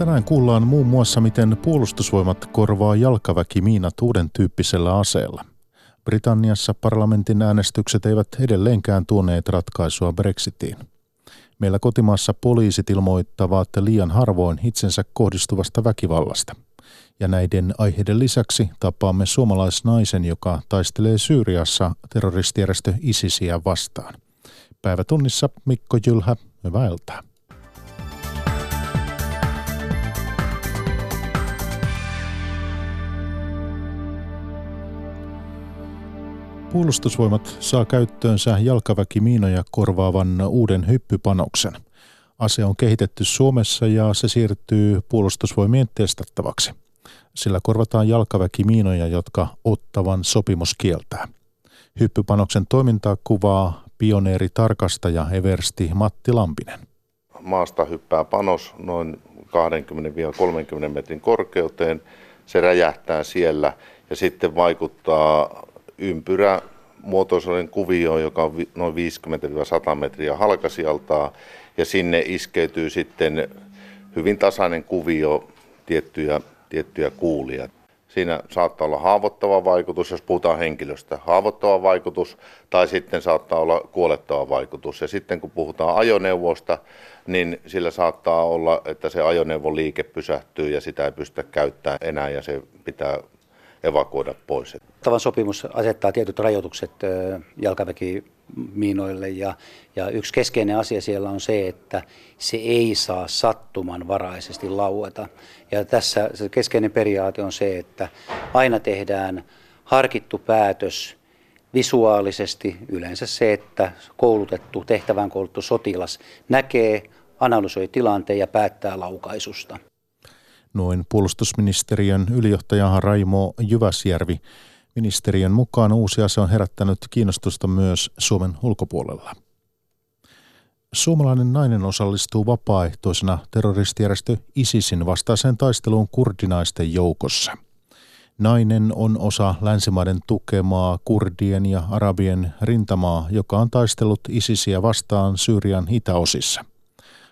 Tänään kuullaan muun muassa, miten puolustusvoimat korvaa jalkaväkimiinat uuden tyyppisellä aseella. Britanniassa parlamentin äänestykset eivät edelleenkään tuoneet ratkaisua Brexitiin. Meillä kotimaassa poliisit ilmoittavat liian harvoin itsensä kohdistuvasta väkivallasta. Ja näiden aiheiden lisäksi tapaamme suomalaisnaisen, joka taistelee Syyriassa terroristijärjestö ISISiä vastaan. Päivätunnissa Mikko Jylhä, hyvää iltaa. Puolustusvoimat saa käyttöönsä jalkaväkimiinoja korvaavan uuden hyppypanoksen. Ase on kehitetty Suomessa ja se siirtyy puolustusvoimien testattavaksi. Sillä korvataan jalkaväkimiinoja, jotka ottavan sopimus kieltää. Hyppypanoksen toimintaa kuvaa pioneeritarkastaja Eversti Matti Lampinen. Maasta hyppää panos noin 20-30 metrin korkeuteen. Se räjähtää siellä ja sitten vaikuttaa ympyrä muotoisuuden kuvio, joka on noin 50-100 metriä halkasijaltaan, ja sinne iskeytyy sitten hyvin tasainen kuvio tiettyjä, tiettyjä kuulia. Siinä saattaa olla haavoittava vaikutus, jos puhutaan henkilöstä, haavoittava vaikutus, tai sitten saattaa olla kuolettava vaikutus. Ja sitten kun puhutaan ajoneuvosta, niin sillä saattaa olla, että se ajoneuvon liike pysähtyy ja sitä ei pystytä käyttämään enää ja se pitää evakuoida pois. Tavan sopimus asettaa tietyt rajoitukset jalkaväkimiinoille ja, ja yksi keskeinen asia siellä on se, että se ei saa sattumanvaraisesti laueta. Ja tässä se keskeinen periaate on se, että aina tehdään harkittu päätös visuaalisesti yleensä se, että koulutettu, tehtävään koulutettu sotilas näkee, analysoi tilanteen ja päättää laukaisusta. Noin puolustusministeriön ylijohtaja Raimo Jyväsjärvi. Ministeriön mukaan uusi ase on herättänyt kiinnostusta myös Suomen ulkopuolella. Suomalainen nainen osallistuu vapaaehtoisena terroristijärjestö ISISin vastaiseen taisteluun kurdinaisten joukossa. Nainen on osa länsimaiden tukemaa kurdien ja arabien rintamaa, joka on taistellut ISISiä vastaan Syyrian itäosissa.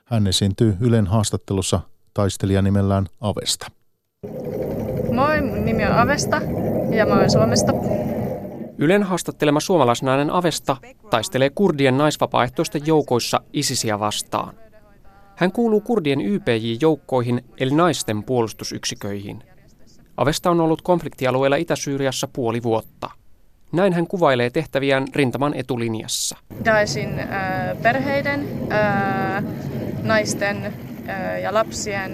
Hän esiintyy Ylen haastattelussa taistelija nimellään Avesta. Moi, mun nimi on Avesta ja mä oon Suomesta. Ylen haastattelema suomalaisnainen Avesta taistelee kurdien naisvapaaehtoisten joukoissa ISISiä vastaan. Hän kuuluu kurdien YPJ-joukkoihin eli naisten puolustusyksiköihin. Avesta on ollut konfliktialueella Itä-Syyriassa puoli vuotta. Näin hän kuvailee tehtäviään rintaman etulinjassa. Daeshin äh, perheiden, äh, naisten ja lapsien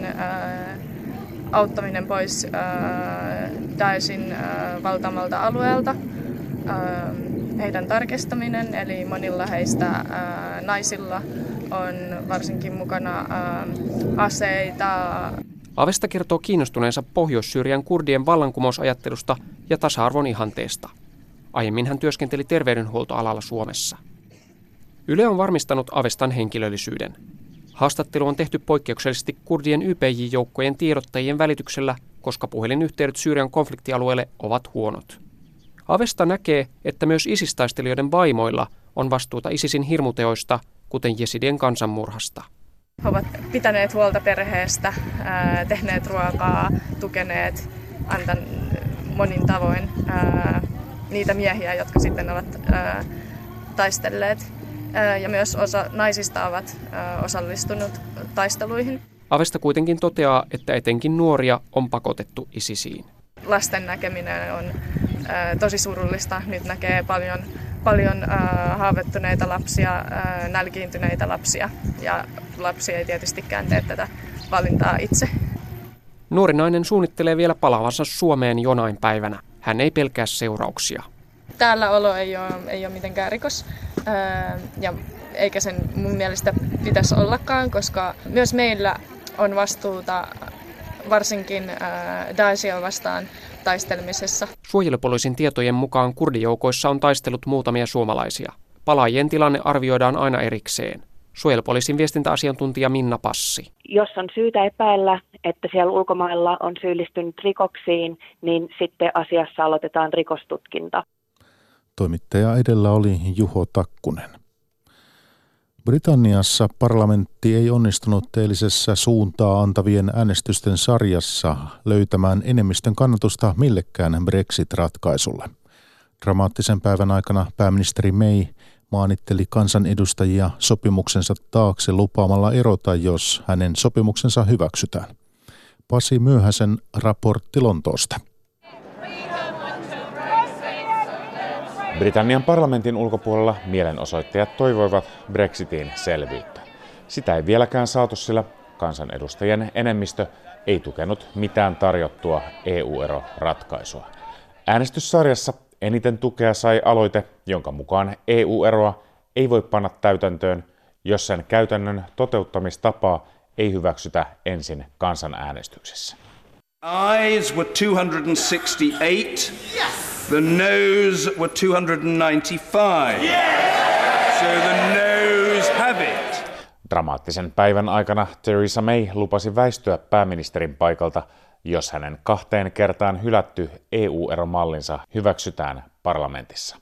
auttaminen pois Daeshin valtamalta alueelta, heidän tarkistaminen, eli monilla heistä naisilla on varsinkin mukana aseita. Avesta kertoo kiinnostuneensa Pohjois-Syyrian kurdien vallankumousajattelusta ja tasa-arvon ihanteesta. Aiemmin hän työskenteli terveydenhuoltoalalla Suomessa. Yle on varmistanut Avestan henkilöllisyyden. Haastattelu on tehty poikkeuksellisesti kurdien YPJ-joukkojen tiedottajien välityksellä, koska puhelinyhteydet Syyrian konfliktialueelle ovat huonot. Avesta näkee, että myös isistaistelijoiden vaimoilla on vastuuta ISISin hirmuteoista, kuten jesidien kansanmurhasta. He ovat pitäneet huolta perheestä, tehneet ruokaa, tukeneet, antan monin tavoin niitä miehiä, jotka sitten ovat taistelleet ja myös osa naisista ovat osallistunut taisteluihin. Avesta kuitenkin toteaa, että etenkin nuoria on pakotettu isisiin. Lasten näkeminen on tosi surullista. Nyt näkee paljon, paljon haavettuneita lapsia, nälkiintyneitä lapsia ja lapsi ei tietystikään tee tätä valintaa itse. Nuori nainen suunnittelee vielä palavansa Suomeen jonain päivänä. Hän ei pelkää seurauksia. Täällä olo ei ole, ei ole mitenkään rikos. Öö, ja eikä sen mun mielestä pitäisi ollakaan, koska myös meillä on vastuuta varsinkin äh, Daeshia vastaan taistelemisessa. Suojelupoliisin tietojen mukaan kurdijoukoissa on taistellut muutamia suomalaisia. Palaajien tilanne arvioidaan aina erikseen. Suojelupoliisin viestintäasiantuntija Minna Passi. Jos on syytä epäillä, että siellä ulkomailla on syyllistynyt rikoksiin, niin sitten asiassa aloitetaan rikostutkinta. Toimittaja edellä oli Juho Takkunen. Britanniassa parlamentti ei onnistunut eilisessä suuntaa antavien äänestysten sarjassa löytämään enemmistön kannatusta millekään Brexit-ratkaisulle. Dramaattisen päivän aikana pääministeri May maanitteli kansanedustajia sopimuksensa taakse lupaamalla erota, jos hänen sopimuksensa hyväksytään. Pasi Myöhäsen raportti Lontoosta. Britannian parlamentin ulkopuolella mielenosoittajat toivoivat Brexitin selvyyttä. Sitä ei vieläkään saatu, sillä kansanedustajien enemmistö ei tukenut mitään tarjottua EU-eroratkaisua. Äänestyssarjassa eniten tukea sai aloite, jonka mukaan EU-eroa ei voi panna täytäntöön, jos sen käytännön toteuttamistapaa ei hyväksytä ensin kansanäänestyksessä. Eyes were 268. Yes! The noes were 295. Yes! So the noes have it. Dramaattisen päivän aikana Theresa May lupasi väistyä pääministerin paikalta, jos hänen kahteen kertaan hylätty EU-eromallinsa hyväksytään parlamentissa.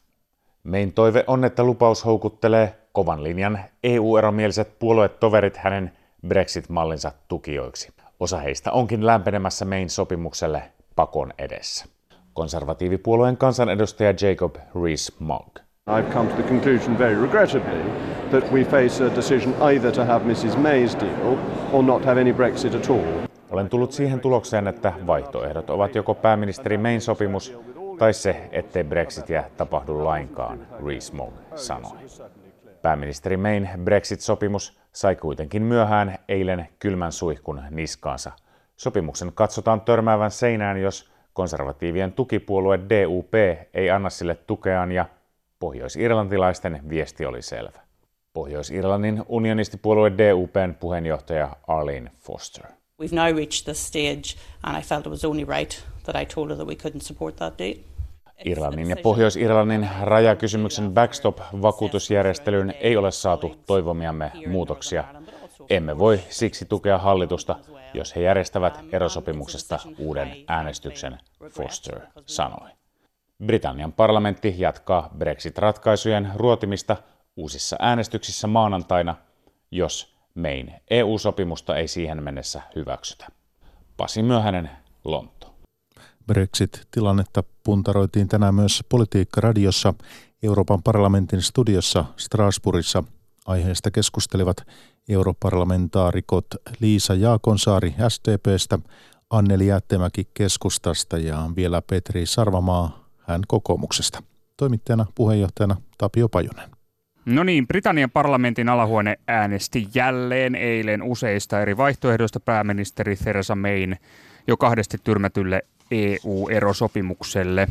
Main toive on, että lupaus houkuttelee kovan linjan EU-eromieliset puoluetoverit hänen Brexit-mallinsa tukijoiksi. Osa heistä onkin lämpenemässä Main sopimukselle pakon edessä konservatiivipuolueen kansanedustaja Jacob Rees-Mogg. I've come to the conclusion very regrettably that we face a decision either to have Mrs May's deal or not have any Brexit at all. Olen tullut siihen tulokseen, että vaihtoehdot ovat joko pääministeri Mayn sopimus tai se, ettei Brexitia tapahdu lainkaan, Rees-Mogg sanoi. Pääministeri Mayn Brexit-sopimus sai kuitenkin myöhään eilen kylmän suihkun niskaansa. Sopimuksen katsotaan törmäävän seinään, jos Konservatiivien tukipuolue DUP ei anna sille tukeaan ja pohjois-irlantilaisten viesti oli selvä. Pohjois-Irlannin unionistipuolue DUPn puheenjohtaja Arlene Foster. We've now reached this stage and I felt it was only right that I told her that we couldn't support that date. Irlannin ja Pohjois-Irlannin rajakysymyksen backstop-vakuutusjärjestelyyn ei ole saatu toivomiamme muutoksia. Emme voi siksi tukea hallitusta, jos he järjestävät erosopimuksesta uuden äänestyksen, Foster sanoi. Britannian parlamentti jatkaa Brexit-ratkaisujen ruotimista uusissa äänestyksissä maanantaina, jos Main EU-sopimusta ei siihen mennessä hyväksytä. Pasi Myöhänen, Lonto. Brexit-tilannetta puntaroitiin tänään myös Politiikka-radiossa Euroopan parlamentin studiossa Strasbourgissa. Aiheesta keskustelivat europarlamentaarikot Liisa Jaakonsaari SDPstä, Anneli Jättemäki keskustasta ja vielä Petri Sarvamaa hän kokoomuksesta. Toimittajana puheenjohtajana Tapio Pajunen. No niin, Britannian parlamentin alahuone äänesti jälleen eilen useista eri vaihtoehdoista pääministeri Theresa Mayn jo kahdesti tyrmätylle EU-erosopimukselle.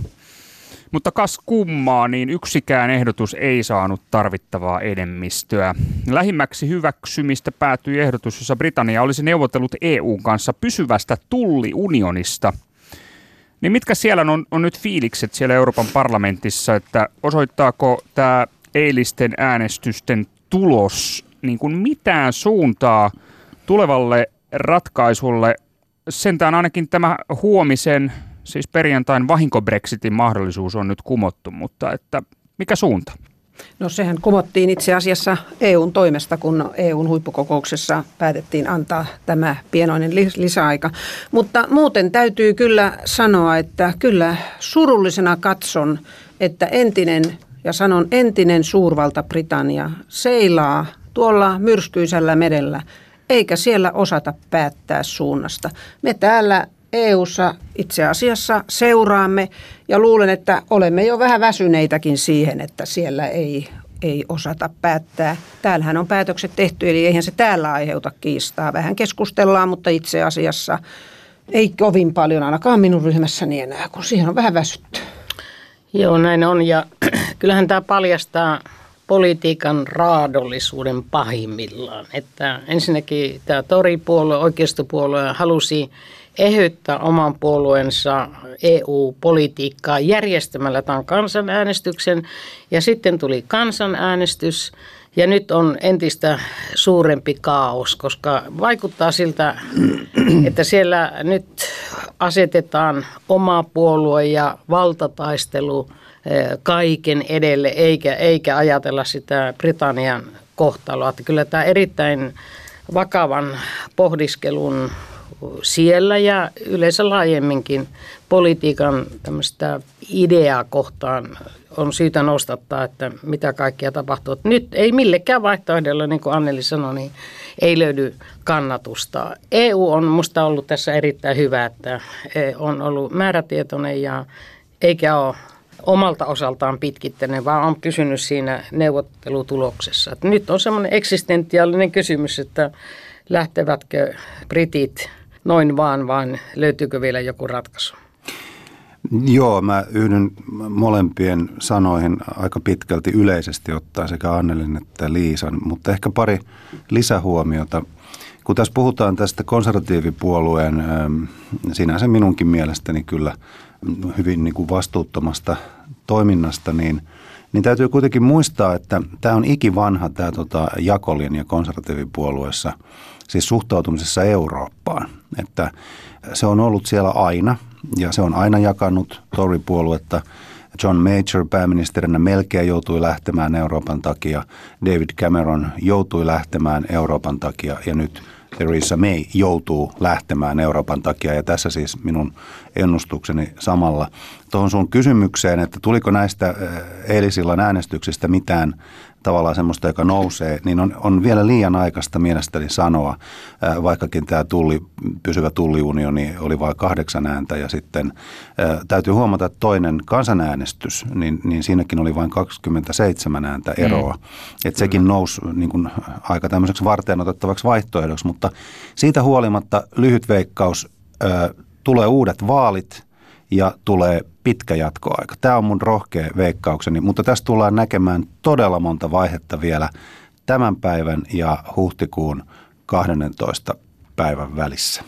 Mutta kas kummaa, niin yksikään ehdotus ei saanut tarvittavaa enemmistöä. Lähimmäksi hyväksymistä päätyi ehdotus, jossa Britannia olisi neuvotellut EUn kanssa pysyvästä tulliunionista. Niin mitkä siellä on, on nyt fiilikset siellä Euroopan parlamentissa, että osoittaako tämä eilisten äänestysten tulos niin kuin mitään suuntaa tulevalle ratkaisulle? Sentään ainakin tämä huomisen siis perjantain vahinkobrexitin mahdollisuus on nyt kumottu, mutta että mikä suunta? No sehän kumottiin itse asiassa EUn toimesta, kun EUn huippukokouksessa päätettiin antaa tämä pienoinen lisäaika. Mutta muuten täytyy kyllä sanoa, että kyllä surullisena katson, että entinen, ja sanon entinen suurvalta Britannia, seilaa tuolla myrskyisellä merellä, eikä siellä osata päättää suunnasta. Me täällä EU:ssa itse asiassa seuraamme ja luulen, että olemme jo vähän väsyneitäkin siihen, että siellä ei, ei osata päättää. Täällähän on päätökset tehty, eli eihän se täällä aiheuta kiistaa. Vähän keskustellaan, mutta itse asiassa ei kovin paljon ainakaan minun ryhmässäni enää, kun siihen on vähän väsytty. Joo, näin on ja kyllähän tämä paljastaa politiikan raadollisuuden pahimmillaan. Että ensinnäkin tämä Tori-puolue, oikeistopuolue halusi ehyttää oman puolueensa EU-politiikkaa järjestämällä tämän kansanäänestyksen. Ja sitten tuli kansanäänestys ja nyt on entistä suurempi kaos, koska vaikuttaa siltä, että siellä nyt asetetaan oma puolue ja valtataistelu eh, kaiken edelle, eikä, eikä ajatella sitä Britannian kohtalo. Että kyllä tämä erittäin vakavan pohdiskelun siellä ja yleensä laajemminkin politiikan tämmöistä ideaa kohtaan on syytä nostattaa, että mitä kaikkea tapahtuu. Nyt ei millekään vaihtoehdolla, niin kuin Anneli sanoi, niin ei löydy kannatusta. EU on minusta ollut tässä erittäin hyvä, että on ollut määrätietoinen ja eikä ole omalta osaltaan pitkittäinen, vaan on pysynyt siinä neuvottelutuloksessa. Nyt on semmoinen eksistentiaalinen kysymys, että lähtevätkö britit noin vaan, vaan löytyykö vielä joku ratkaisu? Joo, mä yhdyn molempien sanoihin aika pitkälti yleisesti ottaa sekä Annelin että Liisan, mutta ehkä pari lisähuomiota. Kun tässä puhutaan tästä konservatiivipuolueen, ähm, sinänsä minunkin mielestäni kyllä hyvin niin kuin vastuuttomasta toiminnasta, niin, niin täytyy kuitenkin muistaa, että tämä on ikivanha tämä tota, jakolinja konservatiivipuolueessa, siis suhtautumisessa Eurooppaan. Että se on ollut siellä aina ja se on aina jakanut Tory-puoluetta. John Major pääministerinä melkein joutui lähtemään Euroopan takia. David Cameron joutui lähtemään Euroopan takia ja nyt Theresa May joutuu lähtemään Euroopan takia ja tässä siis minun ennustukseni samalla. Tuohon sun kysymykseen, että tuliko näistä eh, eilisillan äänestyksistä mitään tavallaan semmoista, joka nousee, niin on, on vielä liian aikaista mielestäni sanoa, vaikkakin tämä tulli, pysyvä tulliunioni oli vain kahdeksan ääntä ja sitten ää, täytyy huomata, että toinen kansanäänestys, niin, niin siinäkin oli vain 27 ääntä eroa. Mm. Että sekin nousi niin kuin, aika tämmöiseksi varteen otettavaksi vaihtoehdoksi, mutta siitä huolimatta lyhyt veikkaus, ää, tulee uudet vaalit ja tulee pitkä jatkoaika. Tämä on mun rohkea veikkaukseni, mutta tässä tullaan näkemään todella monta vaihetta vielä tämän päivän ja huhtikuun 12 päivän välissä,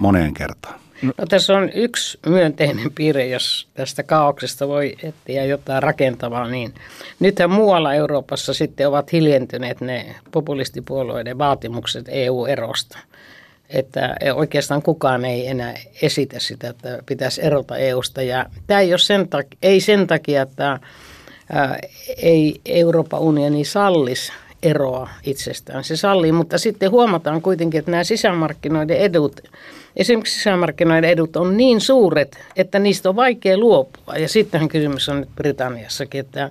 moneen kertaan. No, tässä on yksi myönteinen piirre, jos tästä kaauksesta voi etsiä jotain rakentavaa, niin nythän muualla Euroopassa sitten ovat hiljentyneet ne populistipuolueiden vaatimukset EU-erosta että oikeastaan kukaan ei enää esitä sitä, että pitäisi erota EUsta. Ja tämä ei, ole sen takia, ei sen takia, että ää, ei Euroopan unioni sallisi eroa itsestään. Se sallii, mutta sitten huomataan kuitenkin, että nämä sisämarkkinoiden edut, esimerkiksi sisämarkkinoiden edut on niin suuret, että niistä on vaikea luopua. Ja sittenhän kysymys on nyt Britanniassakin, että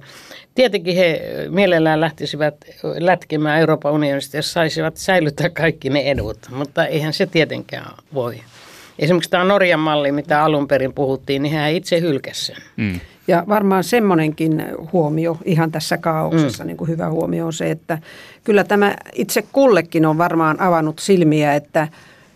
tietenkin he mielellään lähtisivät lätkemään Euroopan unionista, jos saisivat säilyttää kaikki ne edut, mutta eihän se tietenkään voi. Esimerkiksi tämä Norjan malli, mitä alun perin puhuttiin, niin hän itse hylkäsi sen. Mm. Ja varmaan semmoinenkin huomio ihan tässä kaauksessa, mm. niin kuin hyvä huomio on se, että kyllä tämä itse kullekin on varmaan avannut silmiä, että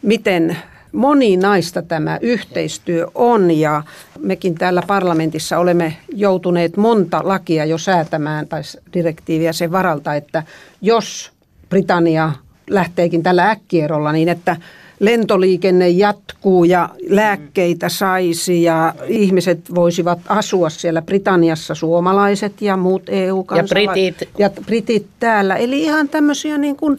miten moninaista tämä yhteistyö on ja mekin täällä parlamentissa olemme joutuneet monta lakia jo säätämään tai direktiiviä sen varalta, että jos Britannia lähteekin tällä äkkierolla niin, että lentoliikenne jatkuu ja lääkkeitä saisi ja ihmiset voisivat asua siellä Britanniassa, suomalaiset ja muut EU-kansalaiset. Ja britit. Ja britit täällä. Eli ihan tämmöisiä niin kuin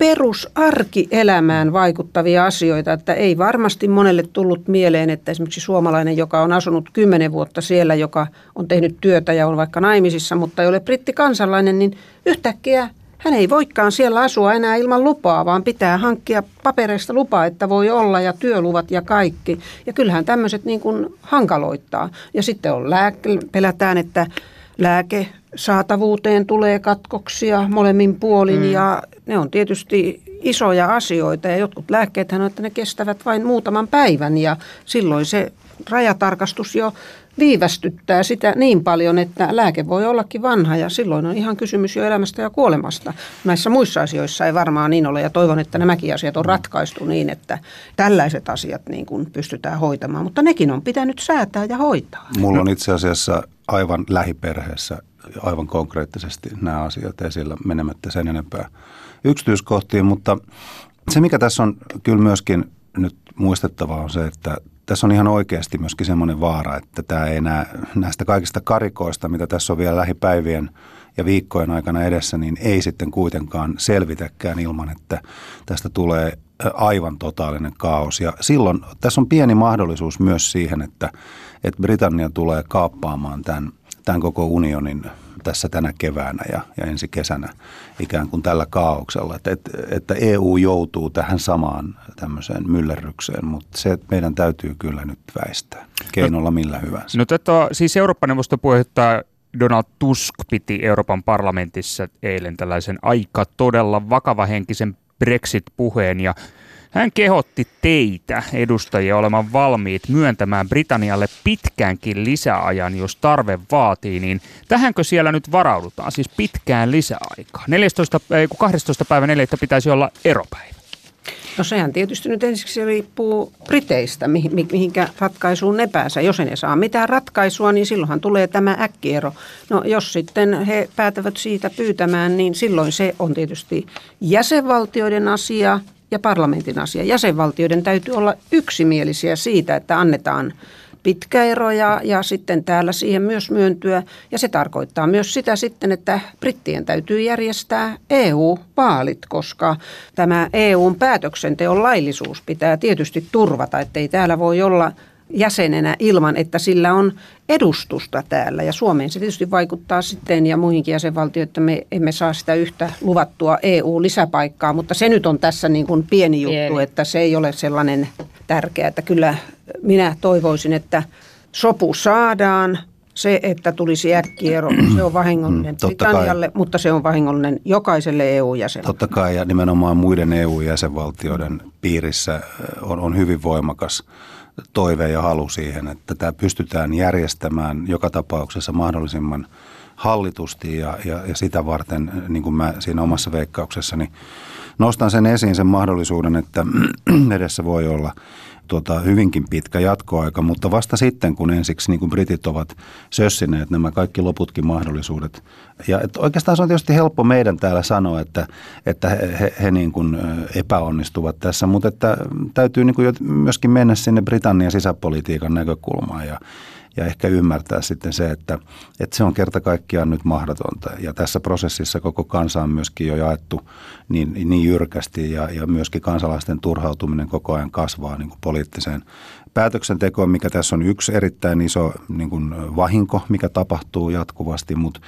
perusarkielämään vaikuttavia asioita, että ei varmasti monelle tullut mieleen, että esimerkiksi suomalainen, joka on asunut kymmenen vuotta siellä, joka on tehnyt työtä ja on vaikka naimisissa, mutta ei ole brittikansalainen, niin yhtäkkiä hän ei voikaan siellä asua enää ilman lupaa, vaan pitää hankkia papereista lupaa, että voi olla ja työluvat ja kaikki. Ja kyllähän tämmöiset niin kuin hankaloittaa. Ja sitten on lääke, pelätään, että lääke saatavuuteen tulee katkoksia molemmin puolin mm. ja ne on tietysti isoja asioita ja jotkut lääkkeethän on, että ne kestävät vain muutaman päivän ja silloin se rajatarkastus jo viivästyttää sitä niin paljon, että lääke voi ollakin vanha ja silloin on ihan kysymys jo elämästä ja kuolemasta. Näissä muissa asioissa ei varmaan niin ole ja toivon, että nämäkin asiat on ratkaistu niin, että tällaiset asiat niin kuin pystytään hoitamaan, mutta nekin on pitänyt säätää ja hoitaa. Mulla on itse asiassa aivan lähiperheessä aivan konkreettisesti nämä asiat esillä menemättä sen enempää yksityiskohtiin, mutta se mikä tässä on kyllä myöskin nyt muistettavaa on se, että tässä on ihan oikeasti myöskin semmoinen vaara, että tämä ei enää näistä kaikista karikoista, mitä tässä on vielä lähipäivien ja viikkojen aikana edessä, niin ei sitten kuitenkaan selvitäkään ilman, että tästä tulee aivan totaalinen kaos. Ja silloin tässä on pieni mahdollisuus myös siihen, että, että Britannia tulee kaappaamaan tämän, tämän koko unionin tässä tänä keväänä ja, ja ensi kesänä ikään kuin tällä kaauksella. Että, että, EU joutuu tähän samaan tämmöiseen myllerrykseen, mutta se että meidän täytyy kyllä nyt väistää keinolla millä hyvänsä. No tätä, siis Eurooppa-neuvoston puheenjohtaja Donald Tusk piti Euroopan parlamentissa eilen tällaisen aika todella vakavahenkisen Brexit-puheen ja hän kehotti teitä, edustajia, olemaan valmiit myöntämään Britannialle pitkäänkin lisäajan, jos tarve vaatii, niin tähänkö siellä nyt varaudutaan, siis pitkään lisäaikaa? 14, 12. päivä 4. pitäisi olla eropäivä. No sehän tietysti nyt ensiksi riippuu Briteistä, mihinkä ratkaisuun ne pääsee. Jos ne saa mitään ratkaisua, niin silloinhan tulee tämä äkkiero. No jos sitten he päätävät siitä pyytämään, niin silloin se on tietysti jäsenvaltioiden asia ja parlamentin asia. Jäsenvaltioiden täytyy olla yksimielisiä siitä, että annetaan pitkä ero ja, ja sitten täällä siihen myös myöntyä. Ja se tarkoittaa myös sitä sitten, että brittien täytyy järjestää EU-vaalit, koska tämä EUn päätöksenteon laillisuus pitää tietysti turvata, ettei täällä voi olla jäsenenä ilman, että sillä on edustusta täällä. Ja Suomeen se tietysti vaikuttaa sitten ja muihinkin jäsenvaltioihin, että me emme saa sitä yhtä luvattua EU-lisäpaikkaa, mutta se nyt on tässä niin kuin pieni juttu, pieni. että se ei ole sellainen tärkeä. Että kyllä minä toivoisin, että sopu saadaan, se, että tulisi äkkiero, se on vahingollinen mm, Britannialle, kai, mutta se on vahingollinen jokaiselle EU-jäsenelle. Totta kai, ja nimenomaan muiden EU-jäsenvaltioiden piirissä on, on hyvin voimakas toive ja halu siihen, että tämä pystytään järjestämään joka tapauksessa mahdollisimman hallitusti ja, ja, ja sitä varten, niin kuin mä siinä omassa veikkauksessani nostan sen esiin sen mahdollisuuden, että edessä voi olla – tuota, hyvinkin pitkä jatkoaika, mutta vasta sitten, kun ensiksi niin kuin britit ovat sössineet nämä kaikki loputkin mahdollisuudet. Ja että oikeastaan se on tietysti helppo meidän täällä sanoa, että, että he, he, he niin kuin epäonnistuvat tässä, mutta että täytyy niin kuin myöskin mennä sinne Britannian sisäpolitiikan näkökulmaan ja ja ehkä ymmärtää sitten se, että, että se on kerta kaikkiaan nyt mahdotonta. Ja tässä prosessissa koko kansa on myöskin jo jaettu niin, niin jyrkästi ja, ja myöskin kansalaisten turhautuminen koko ajan kasvaa niin kuin poliittiseen päätöksentekoon, mikä tässä on yksi erittäin iso niin kuin vahinko, mikä tapahtuu jatkuvasti, mutta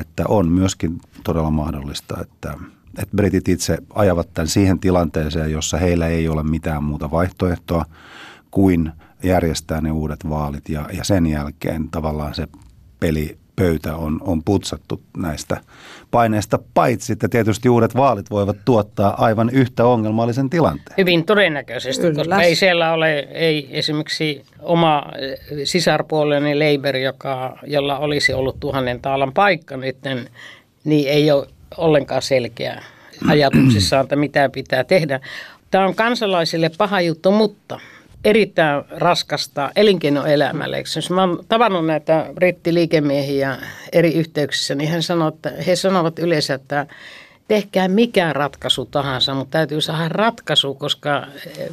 että on myöskin todella mahdollista, että, että britit itse ajavat tämän siihen tilanteeseen, jossa heillä ei ole mitään muuta vaihtoehtoa kuin – järjestää ne uudet vaalit ja, ja sen jälkeen tavallaan se peli pöytä on, on putsattu näistä paineista, paitsi että tietysti uudet vaalit voivat tuottaa aivan yhtä ongelmallisen tilanteen. Hyvin todennäköisesti, Kyllä. koska ei siellä ole ei esimerkiksi oma eh, sisarpuolueeni Labour, joka, jolla olisi ollut tuhannen taalan paikka nyt, niin ei ole ollenkaan selkeä ajatuksissaan, että mitä pitää tehdä. Tämä on kansalaisille paha juttu, mutta – erittäin raskasta elinkeinoelämälle. Mä oon tavannut näitä brittiliikemiehiä eri yhteyksissä, niin hän sanoo, että he sanovat yleensä, että tehkää mikä ratkaisu tahansa, mutta täytyy saada ratkaisu, koska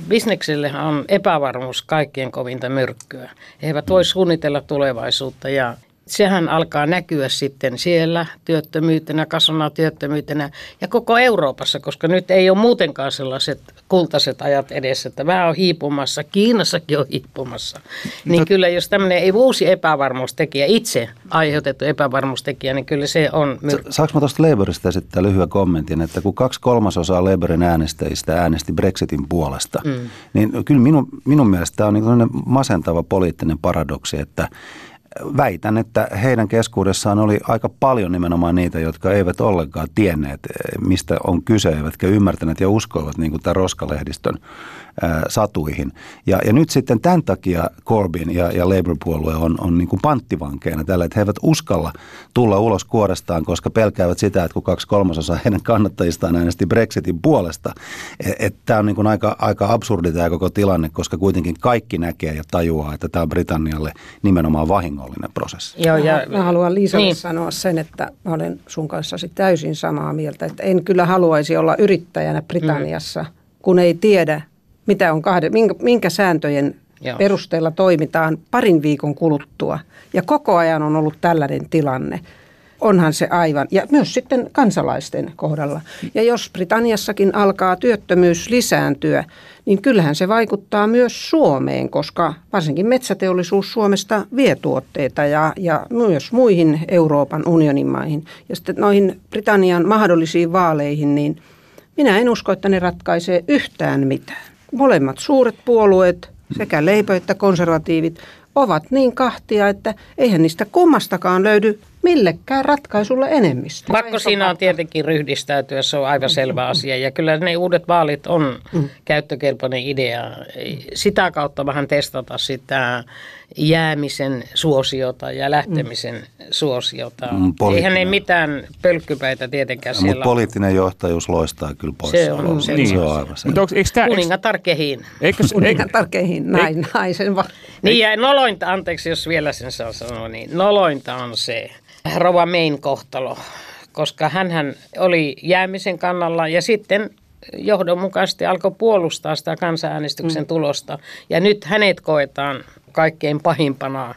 bisnekselle on epävarmuus kaikkien kovinta myrkkyä. He eivät voi suunnitella tulevaisuutta ja sehän alkaa näkyä sitten siellä työttömyytenä, kasvana työttömyytenä ja koko Euroopassa, koska nyt ei ole muutenkaan sellaiset kultaiset ajat edessä, että vähän on hiipumassa, Kiinassakin on hiipumassa. Niin kyllä jos tämmöinen ei uusi epävarmuustekijä, itse aiheutettu epävarmuustekijä, niin kyllä se on... Myr- Saanko mä tuosta Labourista esittää lyhyen kommentin, että kun kaksi kolmasosaa Labourin äänestäjistä äänesti Brexitin puolesta, mm. niin kyllä minun, minun mielestä tämä on niin masentava poliittinen paradoksi, että väitän, että heidän keskuudessaan oli aika paljon nimenomaan niitä, jotka eivät ollenkaan tienneet, mistä on kyse, eivätkä ymmärtäneet ja uskoivat niin kuin tämän roskalehdistön satuihin. Ja, ja nyt sitten tämän takia Corbyn ja, ja Labour-puolue on, on niin kuin panttivankeina tällä, että he eivät uskalla tulla ulos kuorestaan, koska pelkäävät sitä, että kun kaksi kolmasosaa heidän kannattajistaan äänesti Brexitin puolesta, että et tämä on niin kuin aika, aika absurdi tämä koko tilanne, koska kuitenkin kaikki näkee ja tajuaa, että tämä on Britannialle nimenomaan vahingollinen prosessi. Joo, ja, mä haluan Liisalle niin. sanoa sen, että mä olen sun kanssasi täysin samaa mieltä, että en kyllä haluaisi olla yrittäjänä Britanniassa, mm. kun ei tiedä, mitä on kahden, minkä, minkä sääntöjen Joo. perusteella toimitaan parin viikon kuluttua. Ja koko ajan on ollut tällainen tilanne. onhan se aivan, ja myös sitten kansalaisten kohdalla. Ja jos Britanniassakin alkaa työttömyys lisääntyä, niin kyllähän se vaikuttaa myös Suomeen, koska varsinkin metsäteollisuus Suomesta vie tuotteita ja, ja myös muihin Euroopan unionin maihin. Ja sitten noihin Britannian mahdollisiin vaaleihin, niin minä en usko, että ne ratkaisee yhtään mitään. Molemmat suuret puolueet, sekä leipö että konservatiivit, ovat niin kahtia, että eihän niistä kummastakaan löydy millekään ratkaisulla enemmistö. Pakko siinä on tietenkin ryhdistäytyä, se on aivan selvä asia. Ja kyllä ne uudet vaalit on mm. käyttökelpoinen idea. Sitä kautta vähän testata sitä jäämisen suosiota ja lähtemisen mm. suosiota. Mm, Eihän ne mitään pölkkypäitä tietenkään siellä Mutta poliittinen johtajuus loistaa kyllä pois. Se on, se, niin. se on aivan selvä. Kuningatar kehiin. Kuningatar kehiin, näin, naisen vaan. Niin ja nolointa, anteeksi jos vielä sen saa sanoa, niin nolointa on se, Rova Main kohtalo, koska hän oli jäämisen kannalla ja sitten johdonmukaisesti alkoi puolustaa sitä kansanäänestyksen mm. tulosta. Ja nyt hänet koetaan kaikkein pahimpana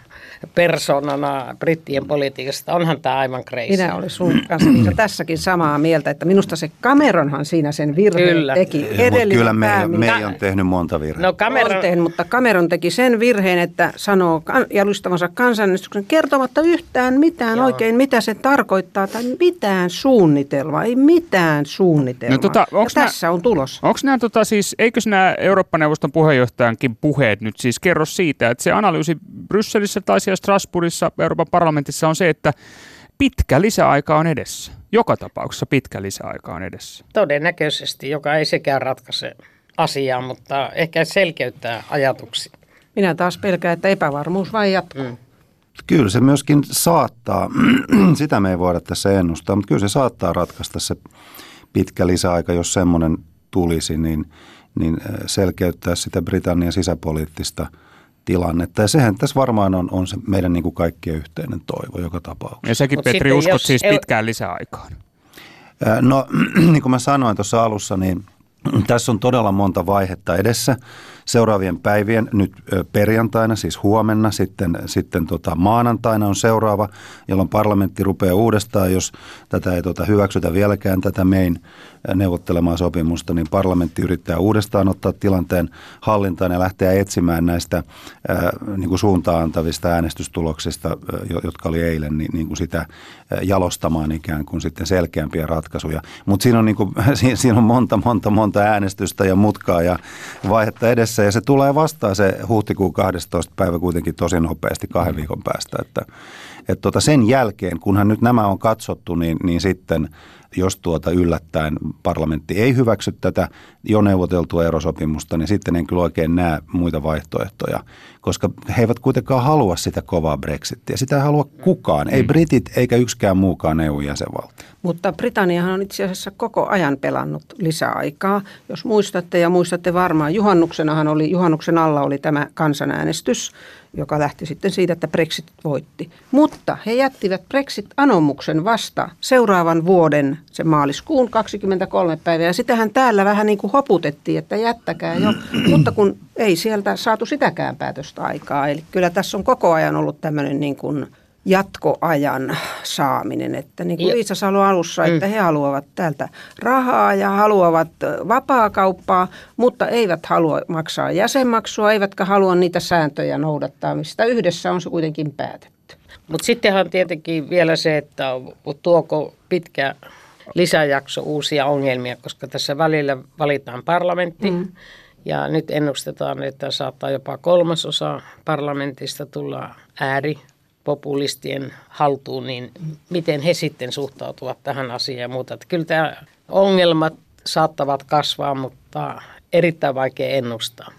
persoonana brittien politiikasta. Onhan tämä aivan crazy. Minä olen sun kanssa tässäkin samaa mieltä, että minusta se Cameronhan siinä sen virheen kyllä. teki. Edellinen kyllä me, me on tehnyt monta virhettä. No Cameron... On tehnyt, mutta Cameron teki sen virheen, että sanoo jalustavansa kansanäänestyksen kertomatta yhtään mitään Joo. oikein, mitä se tarkoittaa, tai mitään suunnitelmaa, ei mitään suunnitelmaa. No, tota, ja nää, tässä on tulos. Onko nämä, tota, siis, eikös nämä Eurooppa-neuvoston puheenjohtajankin puheet nyt siis kerro siitä, että se analyysi Brysselissä tai siellä Strasbourgissa Euroopan parlamentissa on se, että pitkä lisäaika on edessä. Joka tapauksessa pitkä lisäaika on edessä. Todennäköisesti, joka ei sekään ratkaise asiaa, mutta ehkä selkeyttää ajatuksia. Minä taas pelkään, että epävarmuus vain jatkuu. Mm. Kyllä se myöskin saattaa, sitä me ei voida tässä ennustaa, mutta kyllä se saattaa ratkaista se pitkä lisäaika, jos semmoinen tulisi, niin, niin selkeyttää sitä Britannian sisäpoliittista – tilannetta. Ja sehän tässä varmaan on, on se meidän niin kuin kaikkien yhteinen toivo joka tapauksessa. Ja sekin, Mut Petri, uskot jos siis pitkään lisäaikaan? No, niin kuin mä sanoin tuossa alussa, niin tässä on todella monta vaihetta edessä seuraavien päivien, nyt perjantaina, siis huomenna, sitten, sitten tota maanantaina on seuraava, jolloin parlamentti rupeaa uudestaan, jos tätä ei tota hyväksytä vieläkään tätä mein neuvottelemaa sopimusta, niin parlamentti yrittää uudestaan ottaa tilanteen hallintaan ja lähteä etsimään näistä ää, niin kuin suuntaan antavista äänestystuloksista, jotka oli eilen, niin, niin kuin sitä jalostamaan ikään kuin sitten selkeämpiä ratkaisuja. Mutta siinä on, niin kuin, siinä on monta, monta, monta äänestystä ja mutkaa ja vaihetta edessä ja se tulee vastaan se huhtikuun 12. päivä kuitenkin tosi nopeasti kahden viikon päästä, että, että tota sen jälkeen, kunhan nyt nämä on katsottu, niin, niin sitten jos tuota yllättäen parlamentti ei hyväksy tätä jo neuvoteltua erosopimusta, niin sitten en kyllä oikein näe muita vaihtoehtoja, koska he eivät kuitenkaan halua sitä kovaa Brexitia. Sitä ei halua kukaan, ei mm. britit eikä yksikään muukaan EU-jäsenvaltio. Mutta Britanniahan on itse asiassa koko ajan pelannut lisäaikaa. Jos muistatte ja muistatte varmaan, juhannuksenahan oli, juhannuksen alla oli tämä kansanäänestys, joka lähti sitten siitä, että Brexit voitti. Mutta he jättivät Brexit-anomuksen vasta seuraavan vuoden, se maaliskuun 23 päivää. Ja sitähän täällä vähän niin kuin hoputettiin, että jättäkää jo, mutta kun ei sieltä saatu sitäkään päätöstä aikaa. Eli kyllä tässä on koko ajan ollut tämmöinen niin kuin jatkoajan saaminen. Että niin kuin Liisa sanoi alussa, mm. että he haluavat täältä rahaa ja haluavat vapaakauppaa, mutta eivät halua maksaa jäsenmaksua, eivätkä halua niitä sääntöjä noudattaa, mistä yhdessä on se kuitenkin päätetty. Mutta sittenhän tietenkin vielä se, että tuoko pitkä lisäjakso uusia ongelmia, koska tässä välillä valitaan parlamentti. Mm. Ja nyt ennustetaan, että saattaa jopa kolmasosa parlamentista tulla ääri populistien haltuun, niin miten he sitten suhtautuvat tähän asiaan ja muuta. Että kyllä tämä ongelmat saattavat kasvaa, mutta erittäin vaikea ennustaa.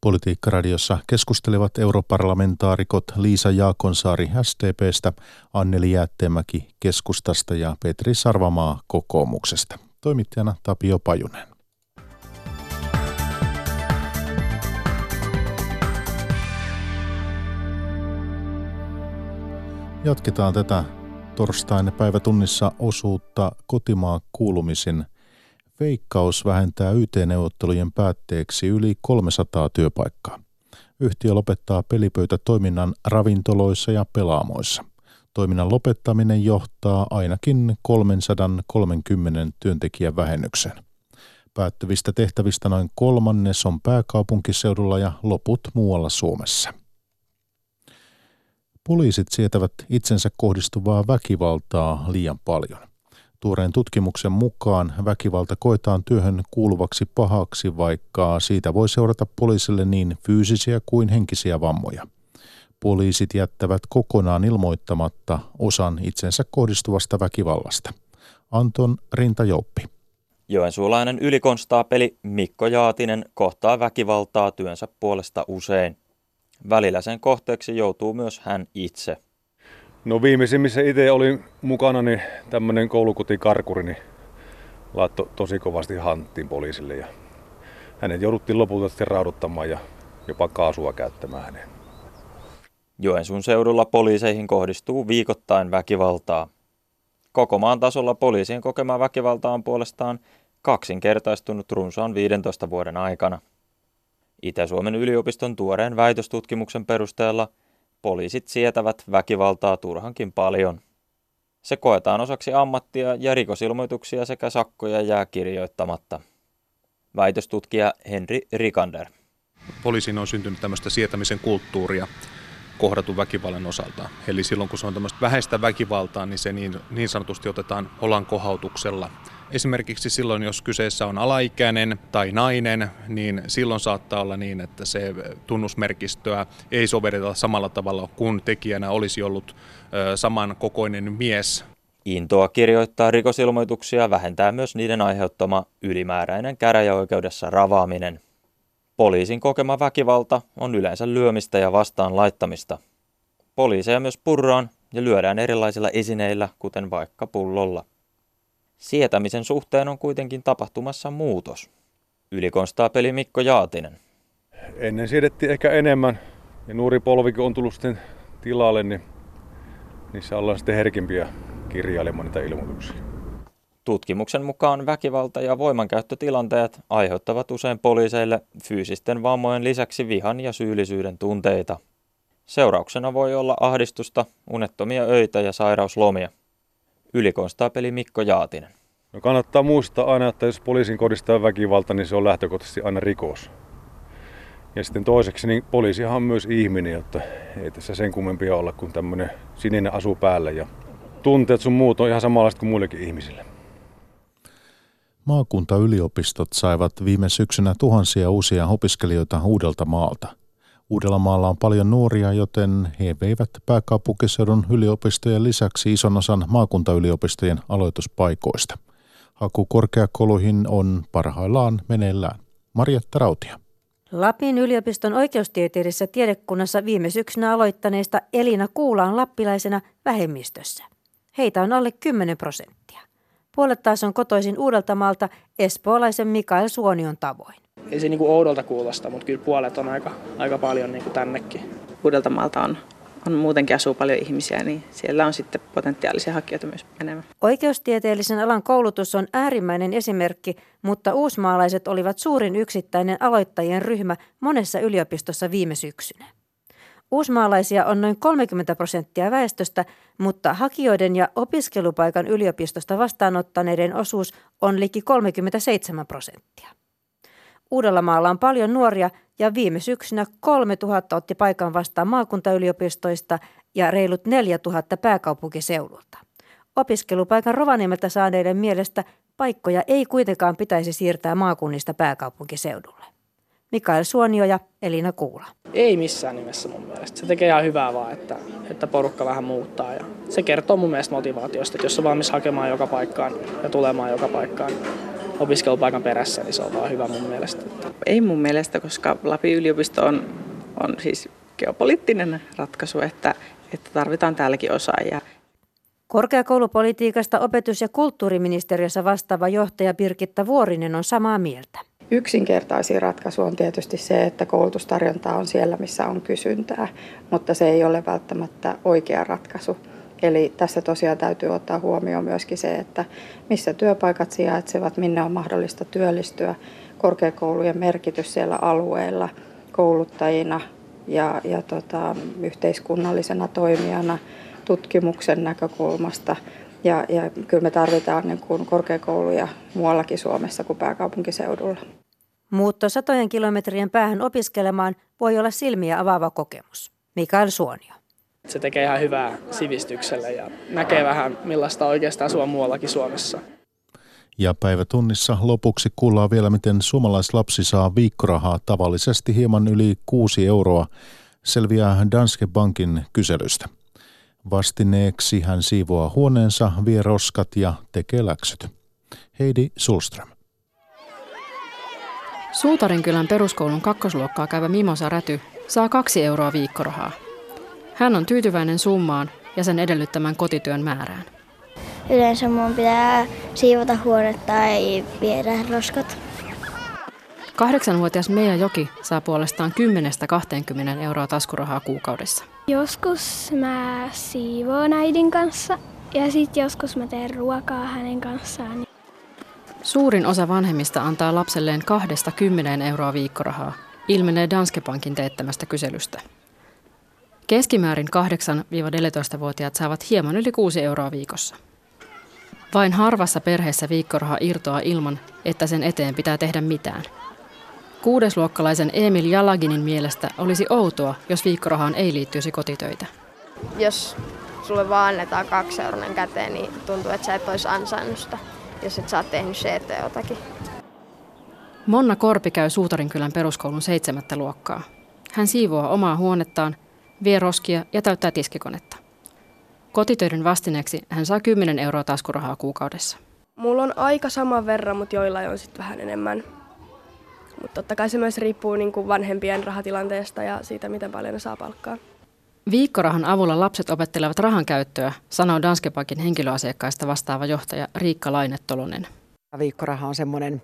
Politiikkaradiossa keskustelevat europarlamentaarikot Liisa Jaakonsaari STPstä, Anneli Jäätteenmäki keskustasta ja Petri Sarvamaa kokoomuksesta. Toimittajana Tapio Pajunen. Jatketaan tätä torstain päivätunnissa osuutta kotimaan kuulumisin. Veikkaus vähentää YT-neuvottelujen päätteeksi yli 300 työpaikkaa. Yhtiö lopettaa pelipöytätoiminnan ravintoloissa ja pelaamoissa. Toiminnan lopettaminen johtaa ainakin 330 työntekijän vähennyksen. Päättyvistä tehtävistä noin kolmannes on pääkaupunkiseudulla ja loput muualla Suomessa. Poliisit sietävät itsensä kohdistuvaa väkivaltaa liian paljon. Tuoreen tutkimuksen mukaan väkivalta koetaan työhön kuuluvaksi pahaksi, vaikka siitä voi seurata poliisille niin fyysisiä kuin henkisiä vammoja. Poliisit jättävät kokonaan ilmoittamatta osan itsensä kohdistuvasta väkivallasta. Anton Rintajouppi. Joensuulainen ylikonstaapeli Mikko Jaatinen kohtaa väkivaltaa työnsä puolesta usein. Välillä sen kohteeksi joutuu myös hän itse. No viimeisimmissä itse olin mukana, niin tämmöinen koulukotikarkuri niin laittoi tosi kovasti hanttiin poliisille ja hänet jouduttiin lopulta sitten rauduttamaan ja jopa kaasua käyttämään häneen. Joensuun seudulla poliiseihin kohdistuu viikoittain väkivaltaa. Koko maan tasolla poliisien kokema väkivalta on puolestaan kaksinkertaistunut runsaan 15 vuoden aikana. Itä-Suomen yliopiston tuoreen väitöstutkimuksen perusteella poliisit sietävät väkivaltaa turhankin paljon. Se koetaan osaksi ammattia ja rikosilmoituksia sekä sakkoja jää kirjoittamatta. Väitöstutkija Henri Rikander. Poliisin on syntynyt tämmöistä sietämisen kulttuuria kohdatun väkivallan osalta. Eli silloin kun se on tämmöistä vähäistä väkivaltaa, niin se niin, niin sanotusti otetaan olan kohautuksella – Esimerkiksi silloin, jos kyseessä on alaikäinen tai nainen, niin silloin saattaa olla niin, että se tunnusmerkistöä ei sovelleta samalla tavalla kuin tekijänä olisi ollut samankokoinen mies. Intoa kirjoittaa rikosilmoituksia vähentää myös niiden aiheuttama ylimääräinen käräjäoikeudessa ravaaminen. Poliisin kokema väkivalta on yleensä lyömistä ja vastaan laittamista. Poliiseja myös purraan ja lyödään erilaisilla esineillä, kuten vaikka pullolla. Sietämisen suhteen on kuitenkin tapahtumassa muutos. Ylikonstaapeli Mikko Jaatinen. Ennen siedettiin ehkä enemmän ja nuori polvikin on tullut sitten tilalle, niin niissä ollaan sitten herkimpiä kirjailemaan niitä ilmoituksia. Tutkimuksen mukaan väkivalta- ja voimankäyttötilanteet aiheuttavat usein poliiseille fyysisten vammojen lisäksi vihan ja syyllisyyden tunteita. Seurauksena voi olla ahdistusta, unettomia öitä ja sairauslomia – Ylikonstaapeli Mikko Jaatinen. No kannattaa muistaa aina, että jos poliisin kodistaa väkivalta, niin se on lähtökohtaisesti aina rikos. Ja sitten toiseksi, niin poliisihan on myös ihminen, jotta ei tässä sen kummempia olla kuin tämmöinen sininen asu päälle. Ja tunteet sun muut on ihan samanlaiset kuin muillekin ihmisille. Maakuntayliopistot saivat viime syksynä tuhansia uusia opiskelijoita uudelta maalta – Uudellamaalla on paljon nuoria, joten he veivät pääkaupunkiseudun yliopistojen lisäksi ison osan maakuntayliopistojen aloituspaikoista. Haku korkeakouluihin on parhaillaan meneillään. Marjatta Rautia. Lapin yliopiston oikeustieteellisessä tiedekunnassa viime syksynä aloittaneista Elina Kuula on lappilaisena vähemmistössä. Heitä on alle 10 prosenttia. Puolet taas on kotoisin Uudeltamaalta espoolaisen Mikael Suonion tavoin ei se niinku oudolta kuulosta, mutta kyllä puolet on aika, aika paljon niinku tännekin. Uudeltamaalta on, on muutenkin asuu paljon ihmisiä, niin siellä on sitten potentiaalisia hakijoita myös enemmän. Oikeustieteellisen alan koulutus on äärimmäinen esimerkki, mutta uusmaalaiset olivat suurin yksittäinen aloittajien ryhmä monessa yliopistossa viime syksynä. Uusmaalaisia on noin 30 prosenttia väestöstä, mutta hakijoiden ja opiskelupaikan yliopistosta vastaanottaneiden osuus on liki 37 prosenttia. Uudellamaalla on paljon nuoria ja viime syksynä 3000 otti paikan vastaan maakuntayliopistoista ja reilut 4000 pääkaupunkiseudulta. Opiskelupaikan Rovaniemeltä saaneiden mielestä paikkoja ei kuitenkaan pitäisi siirtää maakunnista pääkaupunkiseudulle. Mikael Suonio ja Elina Kuula. Ei missään nimessä mun mielestä. Se tekee ihan hyvää vaan, että, että porukka vähän muuttaa. Ja se kertoo mun mielestä motivaatiosta, että jos on valmis hakemaan joka paikkaan ja tulemaan joka paikkaan, opiskelupaikan perässä, niin se on vaan hyvä mun mielestä. Ei mun mielestä, koska Lapin yliopisto on, on siis geopoliittinen ratkaisu, että, että tarvitaan täälläkin osaajia. Korkeakoulupolitiikasta opetus- ja kulttuuriministeriössä vastaava johtaja Birgitta Vuorinen on samaa mieltä. Yksinkertaisin ratkaisu on tietysti se, että koulutustarjonta on siellä, missä on kysyntää, mutta se ei ole välttämättä oikea ratkaisu. Eli tässä tosiaan täytyy ottaa huomioon myöskin se, että missä työpaikat sijaitsevat, minne on mahdollista työllistyä, korkeakoulujen merkitys siellä alueella kouluttajina ja, ja tota, yhteiskunnallisena toimijana, tutkimuksen näkökulmasta. Ja, ja kyllä me tarvitaan niin kuin korkeakouluja muuallakin Suomessa kuin pääkaupunkiseudulla. Muutto satojen kilometrien päähän opiskelemaan voi olla silmiä avaava kokemus. Mikael Suonio. Se tekee ihan hyvää sivistykselle ja näkee vähän millaista oikeastaan asua muuallakin Suomessa. Ja päivätunnissa lopuksi kuullaan vielä, miten suomalaislapsi saa viikkorahaa tavallisesti hieman yli 6 euroa, selviää Danske Bankin kyselystä. Vastineeksi hän siivoaa huoneensa, vie roskat ja tekee läksyt. Heidi Sulström. Suutarinkylän peruskoulun kakkosluokkaa käyvä Mimosa Räty saa kaksi euroa viikkorahaa. Hän on tyytyväinen summaan ja sen edellyttämän kotityön määrään. Yleensä mun pitää siivota huone tai viedä roskat. Kahdeksanvuotias Meija Joki saa puolestaan 10-20 euroa taskurahaa kuukaudessa. Joskus mä siivoon äidin kanssa ja sitten joskus mä teen ruokaa hänen kanssaan. Suurin osa vanhemmista antaa lapselleen 2-10 euroa viikkorahaa, ilmenee Danske Bankin teettämästä kyselystä. Keskimäärin 8-14-vuotiaat saavat hieman yli 6 euroa viikossa. Vain harvassa perheessä viikkoraha irtoaa ilman, että sen eteen pitää tehdä mitään. Kuudesluokkalaisen Emil Jalaginin mielestä olisi outoa, jos viikkorahaan ei liittyisi kotitöitä. Jos sulle vaan annetaan kaksi euronen käteen, niin tuntuu, että sä et olisi ansainnut sitä, jos et sä oot tehnyt se eteen jotakin. Monna Korpi käy Suutarinkylän peruskoulun seitsemättä luokkaa. Hän siivoaa omaa huonettaan, vie roskia ja täyttää tiskikonetta. Kotitöiden vastineeksi hän saa 10 euroa taskurahaa kuukaudessa. Mulla on aika sama verran, mutta joillain on sitten vähän enemmän. Mutta totta kai se myös riippuu niin kuin vanhempien rahatilanteesta ja siitä, miten paljon ne saa palkkaa. Viikkorahan avulla lapset opettelevat rahan käyttöä, sanoo Danske Bankin henkilöasiakkaista vastaava johtaja Riikka Lainetolonen. Viikkoraha on semmoinen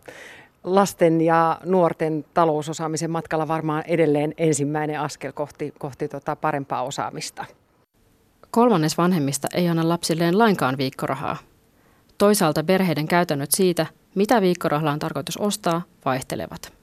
lasten ja nuorten talousosaamisen matkalla varmaan edelleen ensimmäinen askel kohti, kohti tota parempaa osaamista. Kolmannes vanhemmista ei anna lapsilleen lainkaan viikkorahaa. Toisaalta perheiden käytännöt siitä, mitä viikkorahalla on tarkoitus ostaa, vaihtelevat.